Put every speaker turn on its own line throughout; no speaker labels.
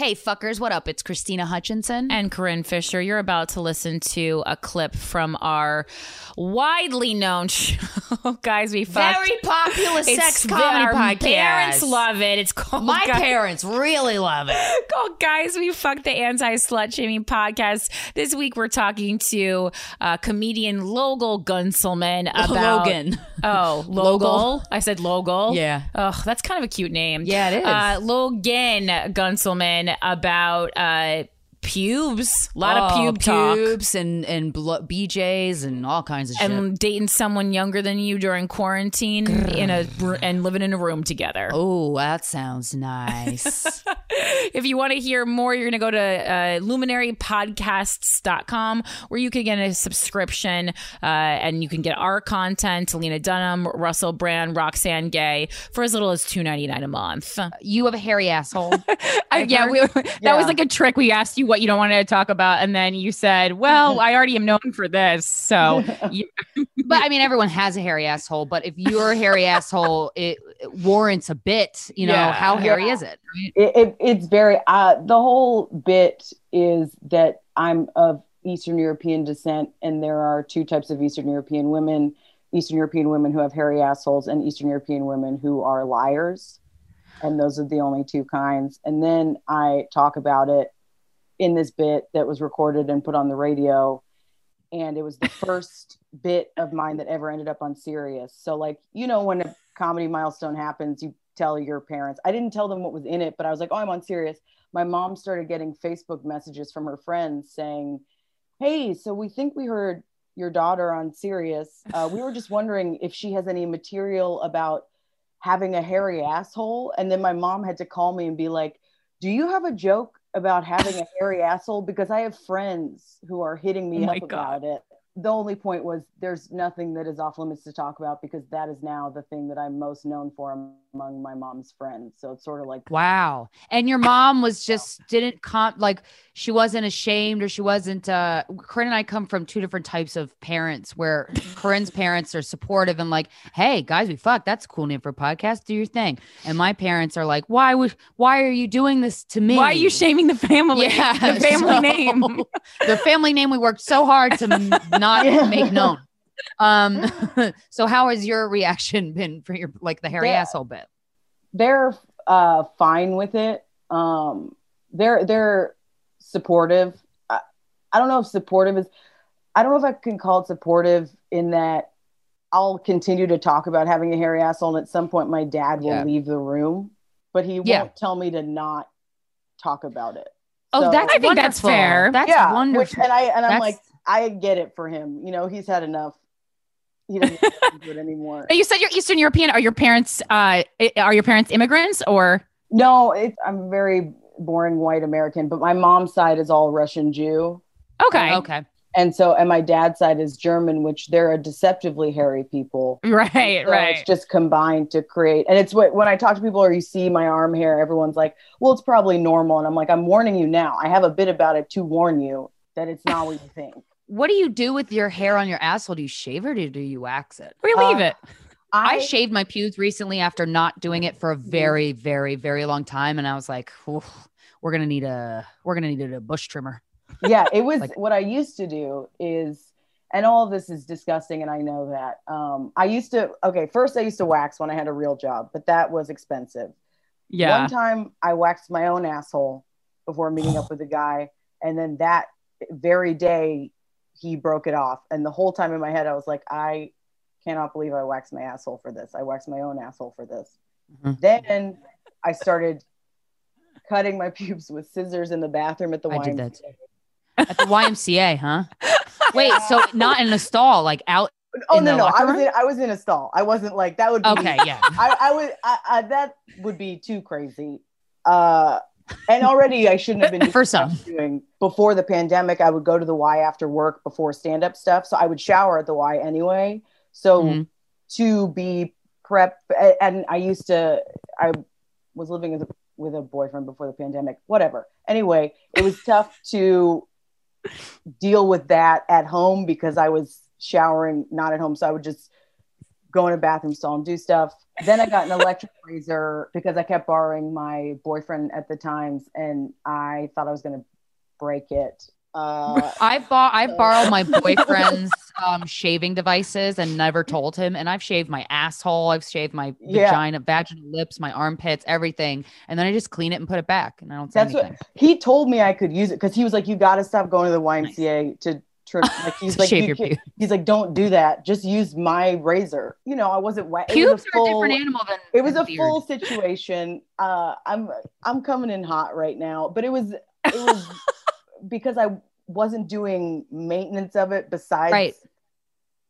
Hey, fuckers, what up? It's Krystyna Hutchinson.
And Corinne Fisher. You're about to listen to a clip from our widely known show, Guys We Fucked.
Very popular sex comedy
our
podcast.
Parents love it. It's called
My
Guys-
parents really love it.
called Guys We Fucked, the anti slut shaming podcast. This week we're talking to uh, comedian Logal Guntzelman about.
Logan.
Oh,
Logal.
Logal. I said Logal.
Yeah.
Oh, that's kind of a cute name.
Yeah, it is.
Uh, Logan Guntzelman about uh, pubes. A lot of
Oh,
pube talk.
pubes and and blo- BJs and all kinds of shit.
And dating someone younger than you during quarantine in a and living in a room together.
oh, that sounds nice.
If you want to hear more, you're going to go to uh, luminarypodcasts.com where you can get a subscription uh, and you can get our content, Lena Dunham, Russell Brand, Roxane Gay, for as little as two ninety nine a month.
you have a hairy asshole.
I, yeah, we, that was like a trick. We asked you what you don't want to talk about, and then you said, "Well, I already am known for this." So,
but I mean, everyone has a hairy asshole. But if you're a hairy asshole, it, it warrants a bit. You know,
Yeah.
how hairy is it?
It, it, it's very uh, the whole bit is that i'm of eastern european descent and there are two types of eastern european women eastern european women who have hairy assholes and eastern european women who are liars. And those are the only two kinds. And then i talk about it in this bit that was recorded and put on the radio. And it was the first bit of mine that ever ended up on Sirius. So like, you know, when a comedy milestone happens, you tell your parents. I didn't tell them what was in it, but I was like, oh, I'm on Sirius. My mom started getting Facebook messages from her friends saying, hey, so we think we heard your daughter on Sirius. Uh, we were just wondering if she has any material about having a hairy asshole. And then my mom had to call me and be like, do you have a joke about having a hairy asshole? Because I have friends who are hitting me
Oh
up about it. The only point was there's nothing that is off limits to talk about because that is now the thing that I'm most known for among my mom's friends. So it's sort of like
Wow. And your mom was just didn't comp like she wasn't ashamed or she wasn't uh Corinne and I come from two different types of parents where Corinne's parents are supportive and like, hey guys, we fuck. That's a cool name for a podcast. Do your thing. And my parents are like, why would why are you doing this to me?
why are you shaming the family?
Yeah,
the family
so-
name.
the family name we worked so hard to m- not
Yeah.
make known. Um so how has your reaction been for your like the hairy
Yeah.
asshole bit?
they're uh, fine with it. Um, they're they're supportive. I, I don't know if supportive is. I don't know if I can call it supportive in that I'll continue to talk about having a hairy asshole, and at some point my dad will
Yeah.
leave the room, but he
Yeah.
won't tell me to not talk about it.
Oh,
So-
that's
I think that's fair.
That's
yeah,
wonderful.
Which, and I and I'm
That's-
like, I get it for him. You know, he's had enough. He doesn't do it anymore.
you said you're Eastern European. Are your parents? Uh, are your parents immigrants or?
No, it's, I'm very boring white American, but my mom's side is all Russian Jew.
Okay.
okay.
And so, and my dad's side is German, which they're a deceptively hairy people.
Right.
So
right.
It's just combined to create. And it's what, when I talk to people or you see my arm hair, everyone's like, well, it's probably normal. And I'm like, I'm warning you now. I have a bit about it to warn you that it's not what you think.
What do you do with your hair on your asshole? Do you shave it or do you wax it?
we leave
uh,
it.
I, shaved my pubes recently after not doing it for a very, very, very long time, and I was like, "We're gonna need a, we're gonna need a bush trimmer."
Yeah, it was
Like-
what I used to do is, and all of this is disgusting, and I know that. Um, I used to, okay, first I used to wax when I had a real job, but that was expensive.
Yeah.
One time I waxed my own asshole before meeting up with a guy, and then that very day he broke it off. And the whole time in my head, I was like, I cannot believe I waxed my asshole for this. I waxed my own asshole for this.
Mhm.
Then I started cutting my pubes with scissors in the bathroom at the
I
YMCA.
At the YMCA, huh? Wait, so not in a stall, like out.
Oh no, no, I was
room?
in I was in a stall. I wasn't like that would be
Okay, yeah.
I, I would I, I, that would be too crazy. Uh and already I shouldn't have been doing
For some.
doing before the pandemic. I would go to the Y after work before stand up stuff, so I would shower at the Y anyway. So
Mhm.
to be prep, and I used to, I was living with a, with a boyfriend before the pandemic. Whatever. Anyway, it was tough to deal with that at home because I was showering not at home, so I would just go in a bathroom stall and do stuff. Then I got an electric razor because I kept borrowing my boyfriend at the times, and I thought I was going to break it. Uh,
I bought I borrowed my boyfriend's um, shaving devices and never told him. And I've shaved my asshole, I've shaved my
Yeah.
vagina, vaginal lips, my armpits, everything. And then I just clean it and put it back. And I don't say
That's what- he told me I could use it because he was like, "You got to stop going to the YMCA to." Trim. Like he's like,
Shave
"You
your
can't-"
pubes.
he's like, don't do that. Just use my razor. You know, I wasn't wet. It was
Pubes
a
are a
full-
different animal than
it was a
beard.
full situation. Uh, I'm I'm coming in hot right now, but it was it was because I wasn't doing maintenance of it besides
Right.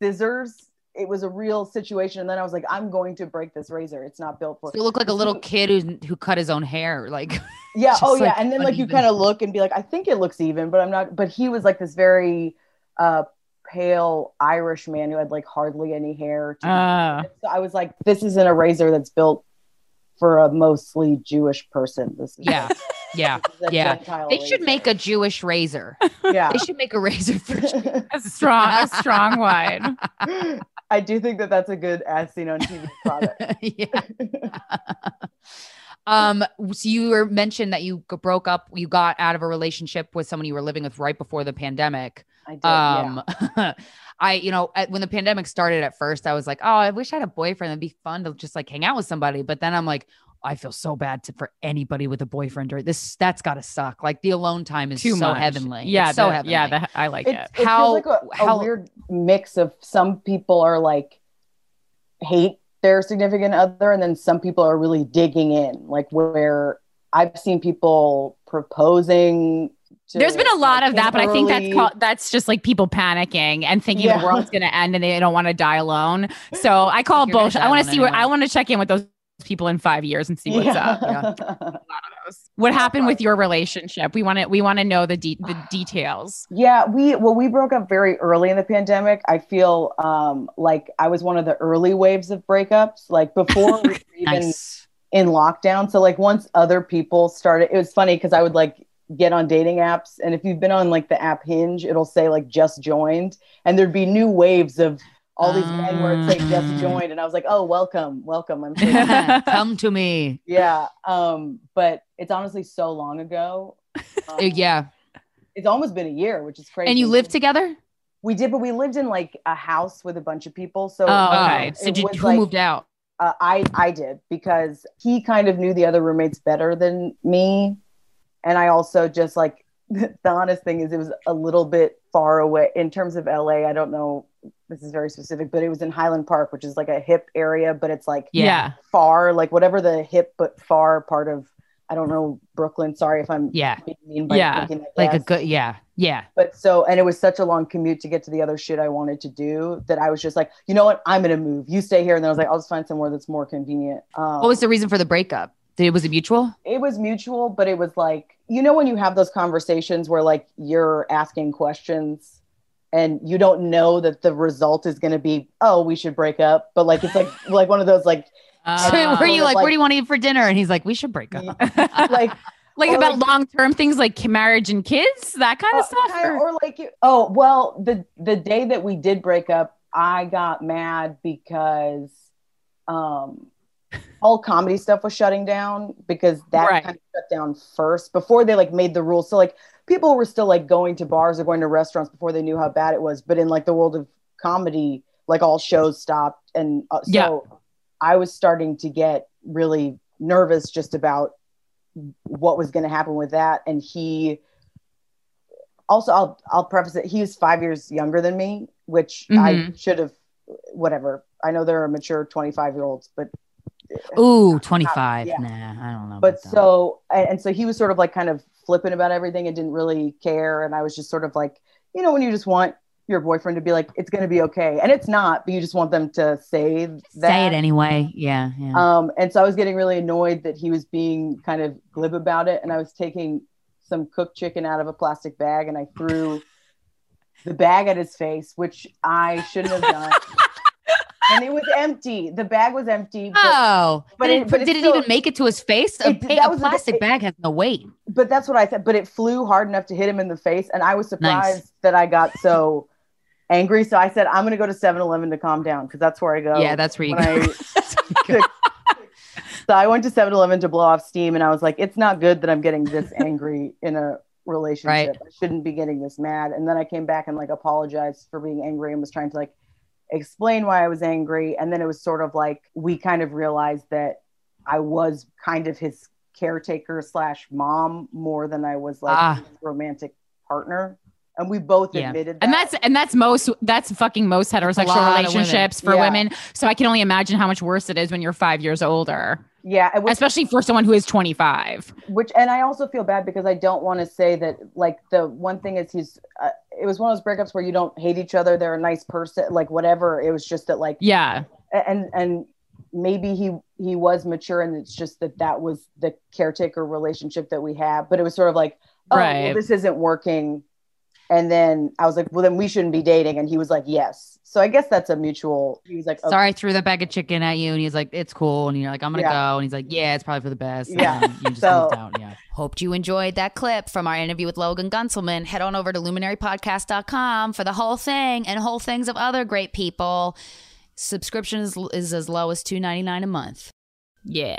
scissors. It was a real situation, and then I was like, I'm going to break this razor. It's not built for.
So you look like a little kid who who cut his own hair. Like
yeah oh yeah
like,
and then like you kind of look and be like i think it looks even but i'm not but he was like this very uh pale irish man who had like hardly any hair to
Uh,
so i was like this isn't a razor that's built for a mostly jewish person this is
yeah, yeah.
this
yeah.
Gentile
They should make a Jewish razor.
yeah
They should make a razor for Jews.
a strong, a strong one.
i do think that that's a good as seen on tv product
yeah. Um, so you were mentioned that you broke up, you got out of a relationship with someone you were living with right before the pandemic.
i did yeah.
Um, I, you know, when the pandemic started at first, I was like, oh, I wish I had a boyfriend. It'd be fun to just like hang out with somebody. But then I'm like, I feel so bad to, for anybody with a boyfriend or this. That's got to suck. Like the alone time is
Too
so
much.
heavenly.
Yeah,
It's so
the-
heavenly.
yeah. The, I like
it,
it.
it
How-
feels like a, a weird mix of some people are like hate their significant other and then some people are really digging in like where i've seen people proposing to,
There's been a lot
like,
of that, but I think that's called that's just like people panicking and thinking
Yeah.
the world's gonna end and they don't want to die alone. So I call it
You're gonna
bullshit. I want to see where. I want to check in with those people in five years and see what's up.
yeah.
What happened with your relationship? We want to we want to know the de- the details.
Yeah, we well we broke up very early in the pandemic. I feel um like I was one of the early waves of breakups. Like before we were even
nice.
in lockdown. So like once other people started, it was funny because I would like get on dating apps, and if you've been on like the app Hinge, it'll say like just joined, and there'd be new waves of all these men where it say just
Ah.
joined, and I was like, oh welcome, welcome. I'm so
Come to me.
yeah. Um, but it's honestly so long ago. Um,
Yeah.
it's almost been a year, which is crazy.
And you live together?
We did, but we lived in like a house with a bunch of people. So
Oh,
um,
okay.
So did, who
like-
moved out?
uh, I I did because he kind of knew the other roommates better than me, and I also just like the honest thing is it was a little bit far away in terms of LA. I don't know. This is very specific, but it was in Highland Park, which is like a hip area, but it's like
Yeah.
far, like whatever the hip but far part of. I don't know Brooklyn. Sorry if I'm
Yeah.
being mean by
Yeah.
thinking that,
Like a good, yeah. Yeah.
But so, and it was such a long commute to get to the other shit I wanted to do that I was just like, you know what, I'm gonna move. You stay here, and then I was like, I'll just find somewhere that's more convenient. Um,
What was the reason for the breakup? Did, was it mutual?
it was mutual, but it was like, you know, when you have those conversations where like you're asking questions and you don't know that the result is gonna be, oh, we should break up, but like it's like like one of those like
So
Uh,
were you like,
like-
where do you want to eat for dinner? And he's like, we should break up.
like
like
Or
about
like-
long term things like marriage and kids, that kind of
Uh,
stuff. or-
or like oh well the the day that we did break up i got mad because um all comedy stuff was shutting down because that
Right.
kind of shut down first before they like made the rules so like people were still like going to bars or going to restaurants before they knew how bad it was but in like the world of comedy like all shows stopped and uh, so
Yeah.
i was starting to get really nervous just about what was going to happen with that and he also I'll I'll preface it. He was five years younger than me, which I
Mhm.
should have. Whatever. I know there are mature twenty five year olds, but
Ooh, 25.
Yeah.
Nah, I don't know.
but so and, so he was sort of like kind of flippant about everything and didn't really care. And I was just sort of like, you know, when you just want your boyfriend to be like, it's going to be okay. And it's not, but you just want them to say that.
Say it anyway. Yeah. yeah.
Um, and so I was getting really annoyed that he was being kind of glib about it. And I was taking some cooked chicken out of a plastic bag and I threw the bag at his face, which I shouldn't have done. and it was empty. The bag was empty. But,
oh,
but it- but
did it
still-
even make it to his face? A,
It-
pa-
that
a
was the-
plastic
it-
bag has no weight.
but that's what I said. But it flew hard enough to hit him in the face. And I was surprised that I got so angry. So I said, I'm going to go to 7 Eleven to calm down because that's where I go.
yeah, that's where you go.
I- So I went to 7 Eleven to blow off steam. And I was like, it's not good that I'm getting this angry in a relationship.
Right.
I shouldn't be getting this mad. And then I came back and like apologized for being angry and was trying to like explain why I was angry. And then it was sort of like we kind of realized that I was kind of his caretaker slash mom more than I was like
Ah.
his romantic partner. And we both
Yeah.
admitted that.
And that's and that's most that's fucking most heterosexual
of women.
relationships for
Yeah.
women. So I can only imagine how much worse it is when you're five years older,
yeah, which,
especially for someone who is 25.
which and I also feel bad because I don't want to say that like the one thing is he's uh, it was one of those breakups where you don't hate each other they're a nice person like whatever it was just that like
Yeah,
and and maybe he he was mature and it's just that that was the caretaker relationship that we have but it was sort of like oh well, this isn't working and then I was like well then we shouldn't be dating and he was like yes so I guess that's a mutual he was like okay.
Sorry, I threw that bag of chicken at you, and he's like, "It's cool," and you're like, "I'm gonna
Yeah.
go," and he's like, "Yeah, it's probably for the best."
Yeah.
then you just
So-
moved out. Yeah.
Hoped you enjoyed that clip from our interview with Logan Guntzelman. Head on over to luminarypodcast.com for the whole thing and whole things of other great people. Subscription is, is as low as $2.99 a month.
Yeah.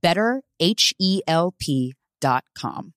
better, H E L P.com.